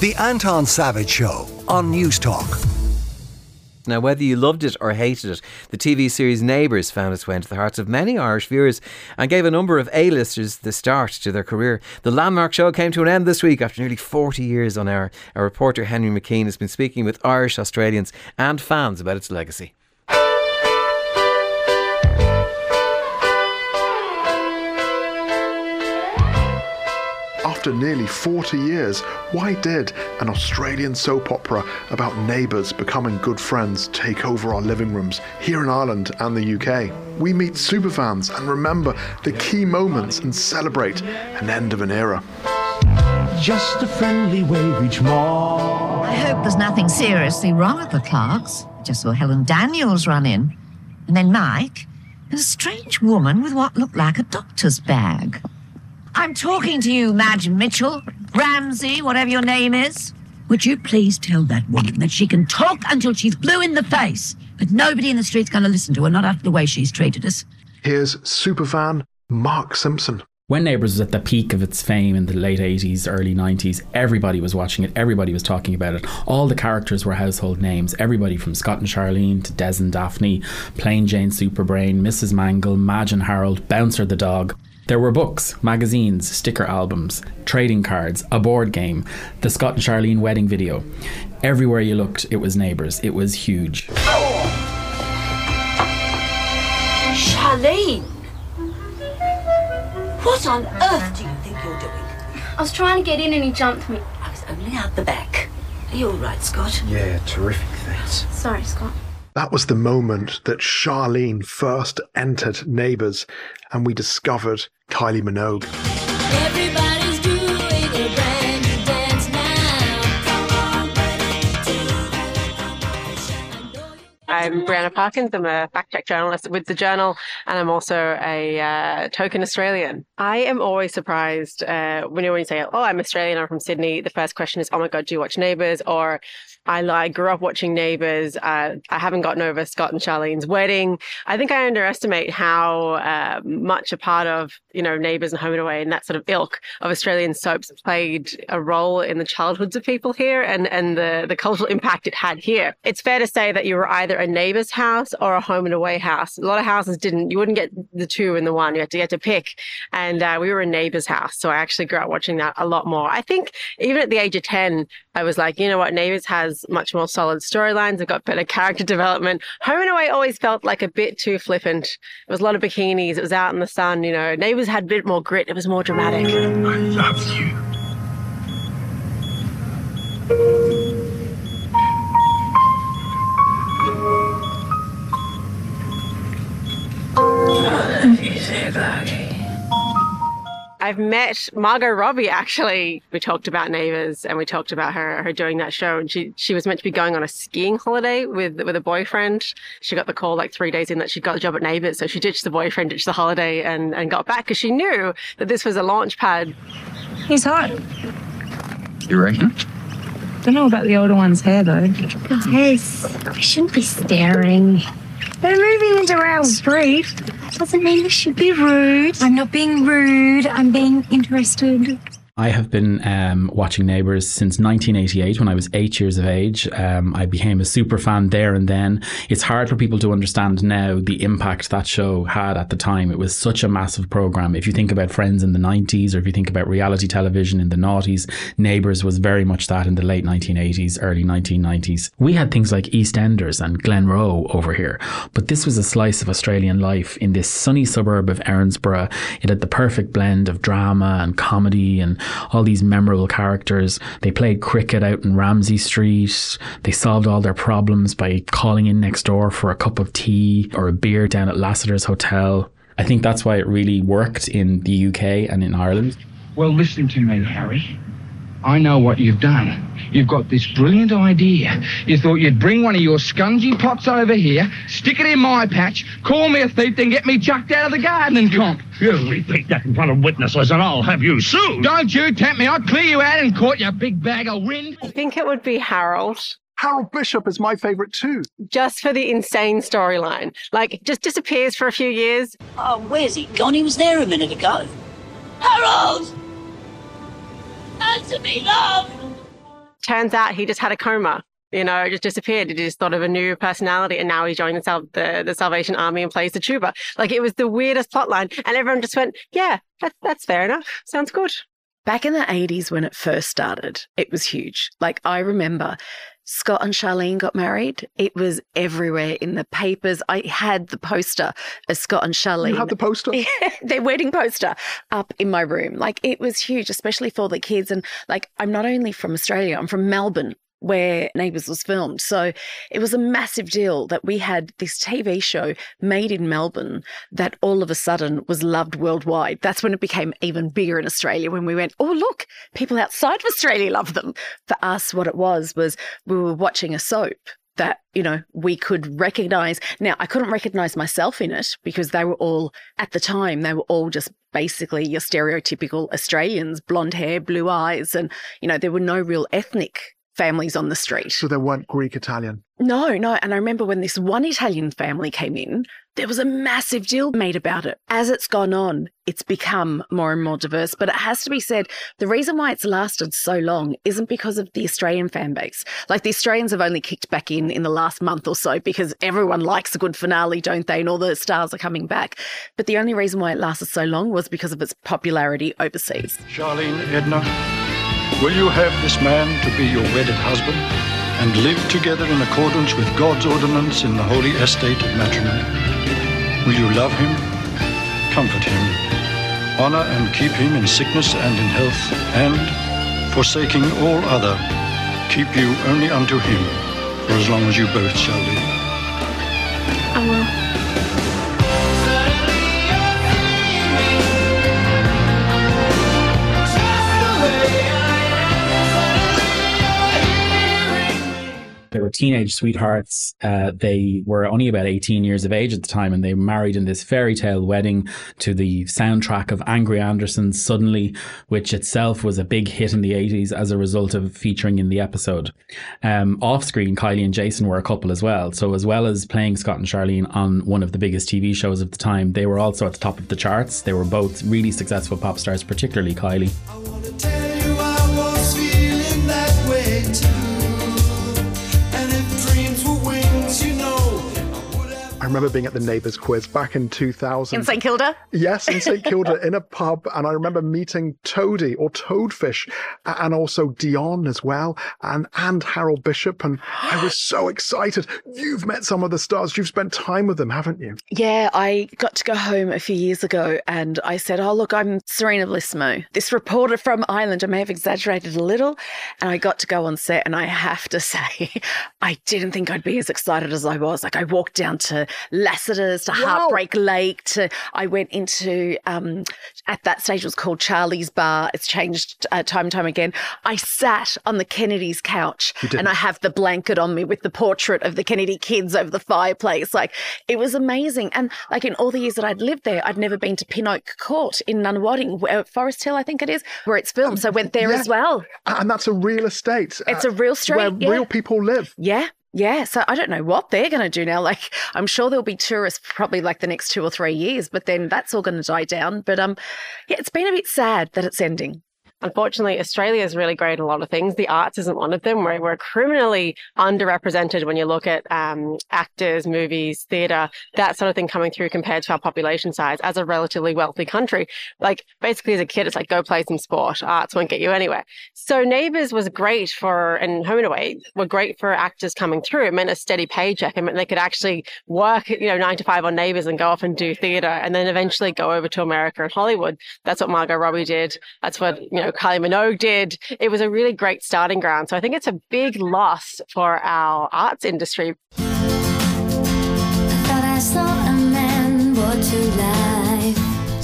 The Anton Savage Show on Newstalk. Now, whether you loved it or hated it, the TV series Neighbours found its way into the hearts of many Irish viewers and gave a number of A-listers the start to their career. The landmark show came to an end this week after nearly 40 years on air. Our reporter Henry McKean has been speaking with Irish Australians and fans about its legacy. After nearly 40 years, why did an Australian soap opera about neighbours becoming good friends take over our living rooms here in Ireland and the UK? We meet superfans and remember the key moments and celebrate an end of an era. Just a friendly wave each morning. I hope there's nothing seriously wrong at the Clarks. I just saw Helen Daniels run in. And then Mike, and a strange woman with what looked like a doctor's bag. I'm talking to you, Madge Mitchell, Ramsay, whatever your name is. Would you please tell that woman that she can talk until she's blue in the face, but nobody in the street's going to listen to her, not after the way she's treated us. Here's superfan Mark Simpson. When Neighbours was at the peak of its fame in the late 80s, early 90s, everybody was watching it, everybody was talking about it. All the characters were household names. Everybody from Scott and Charlene to Des and Daphne, Plain Jane Superbrain, Mrs. Mangle, Madge and Harold, Bouncer the dog. There were books, magazines, sticker albums, trading cards, a board game, the Scott and Charlene wedding video. Everywhere you looked, it was Neighbours. It was huge. Charlene! What on earth do you think you're doing? I was trying to get in and he jumped me. I was only out the back. Are you all right, Scott? Yeah, terrific, thanks. Sorry, Scott. That was the moment that Charlene first entered Neighbours and we discovered Kylie Minogue. Everybody's doing a brand new dance I'm Brianna Parkins. I'm a fact check journalist with the Journal, and I'm also a uh, token Australian. I am always surprised uh, when, you, when you say, "Oh, I'm Australian. I'm from Sydney." The first question is, "Oh my god, do you watch Neighbours?" Or I like grew up watching Neighbours. Uh, I haven't gotten over Scott and Charlene's wedding. I think I underestimate how uh, much a part of you know Neighbours and Home and Away and that sort of ilk of Australian soaps played a role in the childhoods of people here and and the the cultural impact it had here. It's fair to say that you were either a neighbour's house or a Home and Away house. A lot of houses didn't. You wouldn't get the two in the one. You had to get to pick. And uh, we were a neighbour's house, so I actually grew up watching that a lot more. I think even at the age of ten, I was like, you know what, Neighbours has much more solid storylines. They've got better character development. Home and Away always felt like a bit too flippant. It was a lot of bikinis. It was out in the sun. You know, Neighbours had a bit more grit. It was more dramatic. I love you. I've met Margot Robbie actually. We talked about Neighbours and we talked about her her doing that show. And she she was meant to be going on a skiing holiday with with a boyfriend. She got the call like three days in that she got a job at Neighbours, so she ditched the boyfriend, ditched the holiday, and and got back because she knew that this was a launch pad. He's hot. You reckon? Don't know about the older one's hair though. Guys, we shouldn't be staring. They're moving into our street. Doesn't mean we should be rude. I'm not being rude. I'm being interested. I have been um, watching Neighbours since 1988 when I was eight years of age. Um, I became a super fan there and then. It's hard for people to understand now the impact that show had at the time. It was such a massive program. If you think about Friends in the 90s or if you think about reality television in the noughties, Neighbours was very much that in the late 1980s, early 1990s. We had things like EastEnders and Glenroe over here, but this was a slice of Australian life in this sunny suburb of Erinsborough. It had the perfect blend of drama and comedy and all these memorable characters. They played cricket out in Ramsay Street. They solved all their problems by calling in next door for a cup of tea or a beer down at Lassiter's Hotel. I think that's why it really worked in the UK and in Ireland. Well, listen to me, Harry. I know what you've done. You've got this brilliant idea. You thought you'd bring one of your scungy pots over here, stick it in my patch, call me a thief, then get me chucked out of the gardening comp. You repeat that in front of witnesses and I'll have you sued. Don't you tempt me. I'll clear you out in court, you big bag of wind. I think it would be Harold. Harold Bishop is my favourite too. Just for the insane storyline. Like, just disappears for a few years. Oh, where's he gone? He was there a minute ago. Harold! Answer me, love! turns out he just had a coma. You know, it just disappeared. He just thought of a new personality, and now he joined the, the Salvation Army and plays the tuba. Like it was the weirdest plotline, and everyone just went, "Yeah, that, that's fair enough. Sounds good." Back in the 80s when it first started, it was huge. Like I remember Scott and Charlene got married. It was everywhere in the papers. I had the poster of Scott and Charlene. You had the poster? their wedding poster up in my room. Like it was huge, especially for the kids. And like I'm not only from Australia, I'm from Melbourne where Neighbours was filmed. So it was a massive deal that we had this TV show made in Melbourne that all of a sudden was loved worldwide. That's when it became even bigger in Australia when we went, oh, look, people outside of Australia love them. For us, what it was was we were watching a soap that you know we could recognize now i couldn't recognize myself in it because they were all at the time they were all just basically your stereotypical australians blonde hair blue eyes and you know there were no real ethnic families on the street So they weren't Greek Italian. no, no. And I remember when this one Italian family came in, there was a massive deal made about it. As it's gone on, it's become more and more diverse. But it has to be said, the reason why it's lasted so long isn't because of the Australian fan base. Like the Australians have only kicked back in in the last month or so because everyone likes a good finale, don't they? And all the stars are coming back. But the only reason why it lasted so long was because of its popularity overseas. Charlene Edna, will you have this man to be your wedded husband and live together in accordance with God's ordinance in the holy estate of matrimony? Will you love him, comfort him, honor and keep him in sickness and in health, and, forsaking all other, keep you only unto him for as long as you both shall live? I will. Teenage sweethearts. Uh, they were only about 18 years of age at the time, and they married in this fairy tale wedding to the soundtrack of Angry Anderson's Suddenly, which itself was a big hit in the 80s as a result of featuring in the episode. Um, off screen, Kylie and Jason were a couple as well. So, as well as playing Scott and Charlene on one of the biggest TV shows of the time, they were also at the top of the charts. They were both really successful pop stars, particularly Kylie. I remember being at the Neighbours quiz back in 2000. In St Kilda? Yes, in St Kilda in a pub, and I remember meeting Toadie or Toadfish, and also Dion as well, and and Harold Bishop, and I was so excited. You've met some of the stars. You've spent time with them, haven't you? Yeah, I got to go home a few years ago and I said, Oh, look, I'm Serena Blismo, this reporter from Ireland. I may have exaggerated a little. And I got to go on set, and I have to say, I didn't think I'd be as excited as I was. Like, I walked down to Lassiter's, to Heartbreak Lake, to I went into, um, at that stage, it was called Charlie's Bar. It's changed uh, time and time again. I sat on the Kennedy's couch and I have the blanket on me with the portrait of the Kennedy kids over the fireplace. Like it was amazing. And like in all the years that I'd lived there, I'd never been to Pin Oak Court in Nunawading, where, Forest Hill, I think it is, where it's filmed. So I went there yeah. as well. And that's a real estate. It's uh, a real street. where yeah. real people live. Yeah. Yeah, so I don't know what they're going to do now. Like, I'm sure there'll be tourists probably like the next two or three years, but then that's all going to die down. But um, yeah, it's been a bit sad that it's ending. Unfortunately, Australia is really great at a lot of things. The arts isn't one of them. We're, we're criminally underrepresented when you look at um, actors, movies, theatre, that sort of thing coming through compared to our population size as a relatively wealthy country. Like basically as a kid, it's like go play some sport. Arts won't get you anywhere. So Neighbours was great for, and Home and Away were great for actors coming through. It meant a steady paycheck. It meant they could actually work, you know, nine to five on Neighbours and go off and do theatre and then eventually go over to America and Hollywood. That's what Margot Robbie did. That's what, you know, Kylie Minogue did. It was a really great starting ground. So I think it's a big loss for our arts industry. Thought I saw a man brought to life.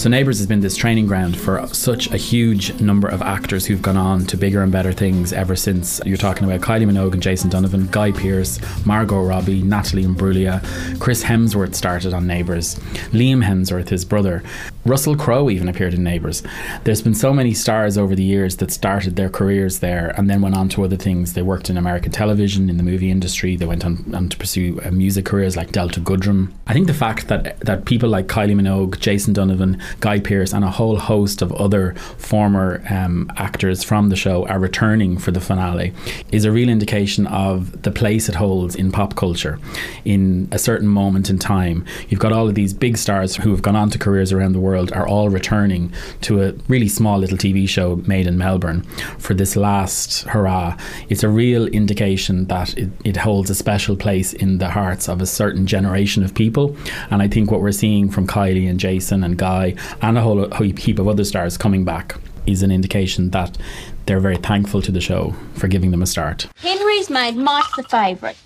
So Neighbours has been this training ground for such a huge number of actors who've gone on to bigger and better things ever since. You're talking about Kylie Minogue and Jason Donovan, Guy Pearce, Margot Robbie, Natalie Imbruglia, Chris Hemsworth started on Neighbours, Liam Hemsworth, his brother. Russell Crowe even appeared in Neighbours. There's been so many stars over the years that started their careers there and then went on to other things. They worked in American television, in the movie industry. They went on, on to pursue uh, music careers like Delta Goodrem. I think the fact that that people like Kylie Minogue, Jason Donovan, Guy Pearce, and a whole host of other former um, actors from the show are returning for the finale is a real indication of the place it holds in pop culture. In a certain moment in time, you've got all of these big stars who have gone on to careers around the world are all returning to a really small little TV show made in Melbourne for this last hurrah. It's a real indication that it, it holds a special place in the hearts of a certain generation of people. And I think what we're seeing from Kylie and Jason and Guy and a whole heap of other stars coming back is an indication that they're very thankful to the show for giving them a start. Henry's made Mike the favourite.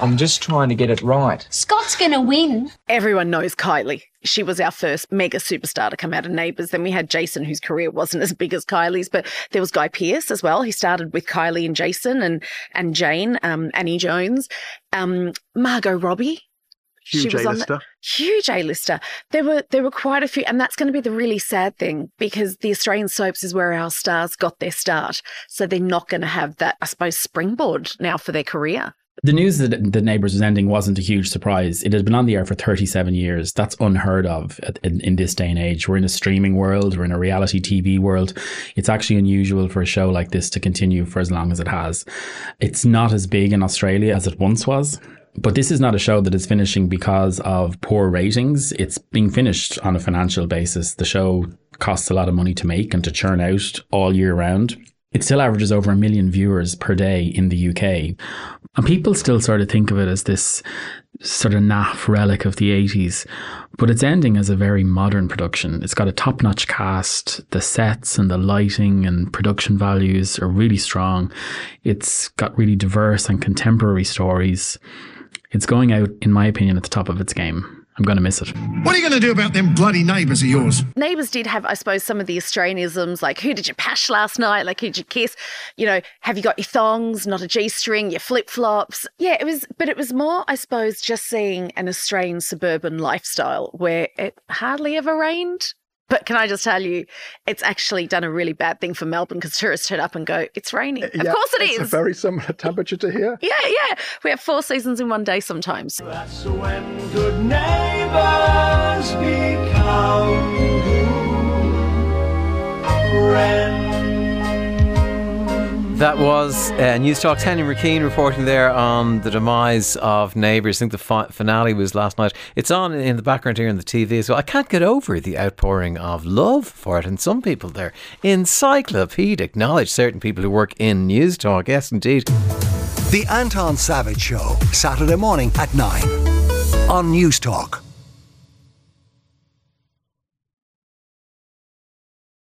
I'm just trying to get it right. Scott's going to win. Everyone knows Kylie. She was our first mega superstar to come out of Neighbours. Then we had Jason, whose career wasn't as big as Kylie's, but there was Guy Pearce as well. He started with Kylie and Jason and and Jane, um, Annie Jones, um, Margot Robbie. Huge on the- A-lister. huge A-lister. There were there were quite a few, and that's going to be the really sad thing because the Australian soaps is where our stars got their start. So they're not going to have that, I suppose, springboard now for their career. The news that the Neighbours was ending wasn't a huge surprise. It had been on the air for 37 years. That's unheard of in, in this day and age. We're in a streaming world, we're in a reality TV world. It's actually unusual for a show like this to continue for as long as it has. It's not as big in Australia as it once was. But this is not a show that is finishing because of poor ratings. It's being finished on a financial basis. The show costs a lot of money to make and to churn out all year round. It still averages over a million viewers per day in the UK. And people still sort of think of it as this sort of naff relic of the 80s, but it's ending as a very modern production. It's got a top notch cast. The sets and the lighting and production values are really strong. It's got really diverse and contemporary stories. It's going out, in my opinion, at the top of its game. I'm going to miss it. What are you going to do about them bloody neighbours of yours? Neighbours did have, I suppose, some of the Australianisms, like who did you pash last night? Like who did you kiss? You know, have you got your thongs, not a G string, your flip flops? Yeah, it was, but it was more, I suppose, just seeing an Australian suburban lifestyle where it hardly ever rained. But can I just tell you, it's actually done a really bad thing for Melbourne because tourists turn up and go, it's raining. Yeah, of course it it's is. a very similar temperature to here. yeah, yeah. We have four seasons in one day sometimes. That's when good neighbors become good friends. That was uh, Newstalk's Henry McKean reporting there on the demise of Neighbours. I think the fi- finale was last night. It's on in the background here on the TV as well. I can't get over the outpouring of love for it, and some people there encyclopedic knowledge. Certain people who work in Newstalk, yes, indeed. The Anton Savage Show, Saturday morning at 9 on Newstalk.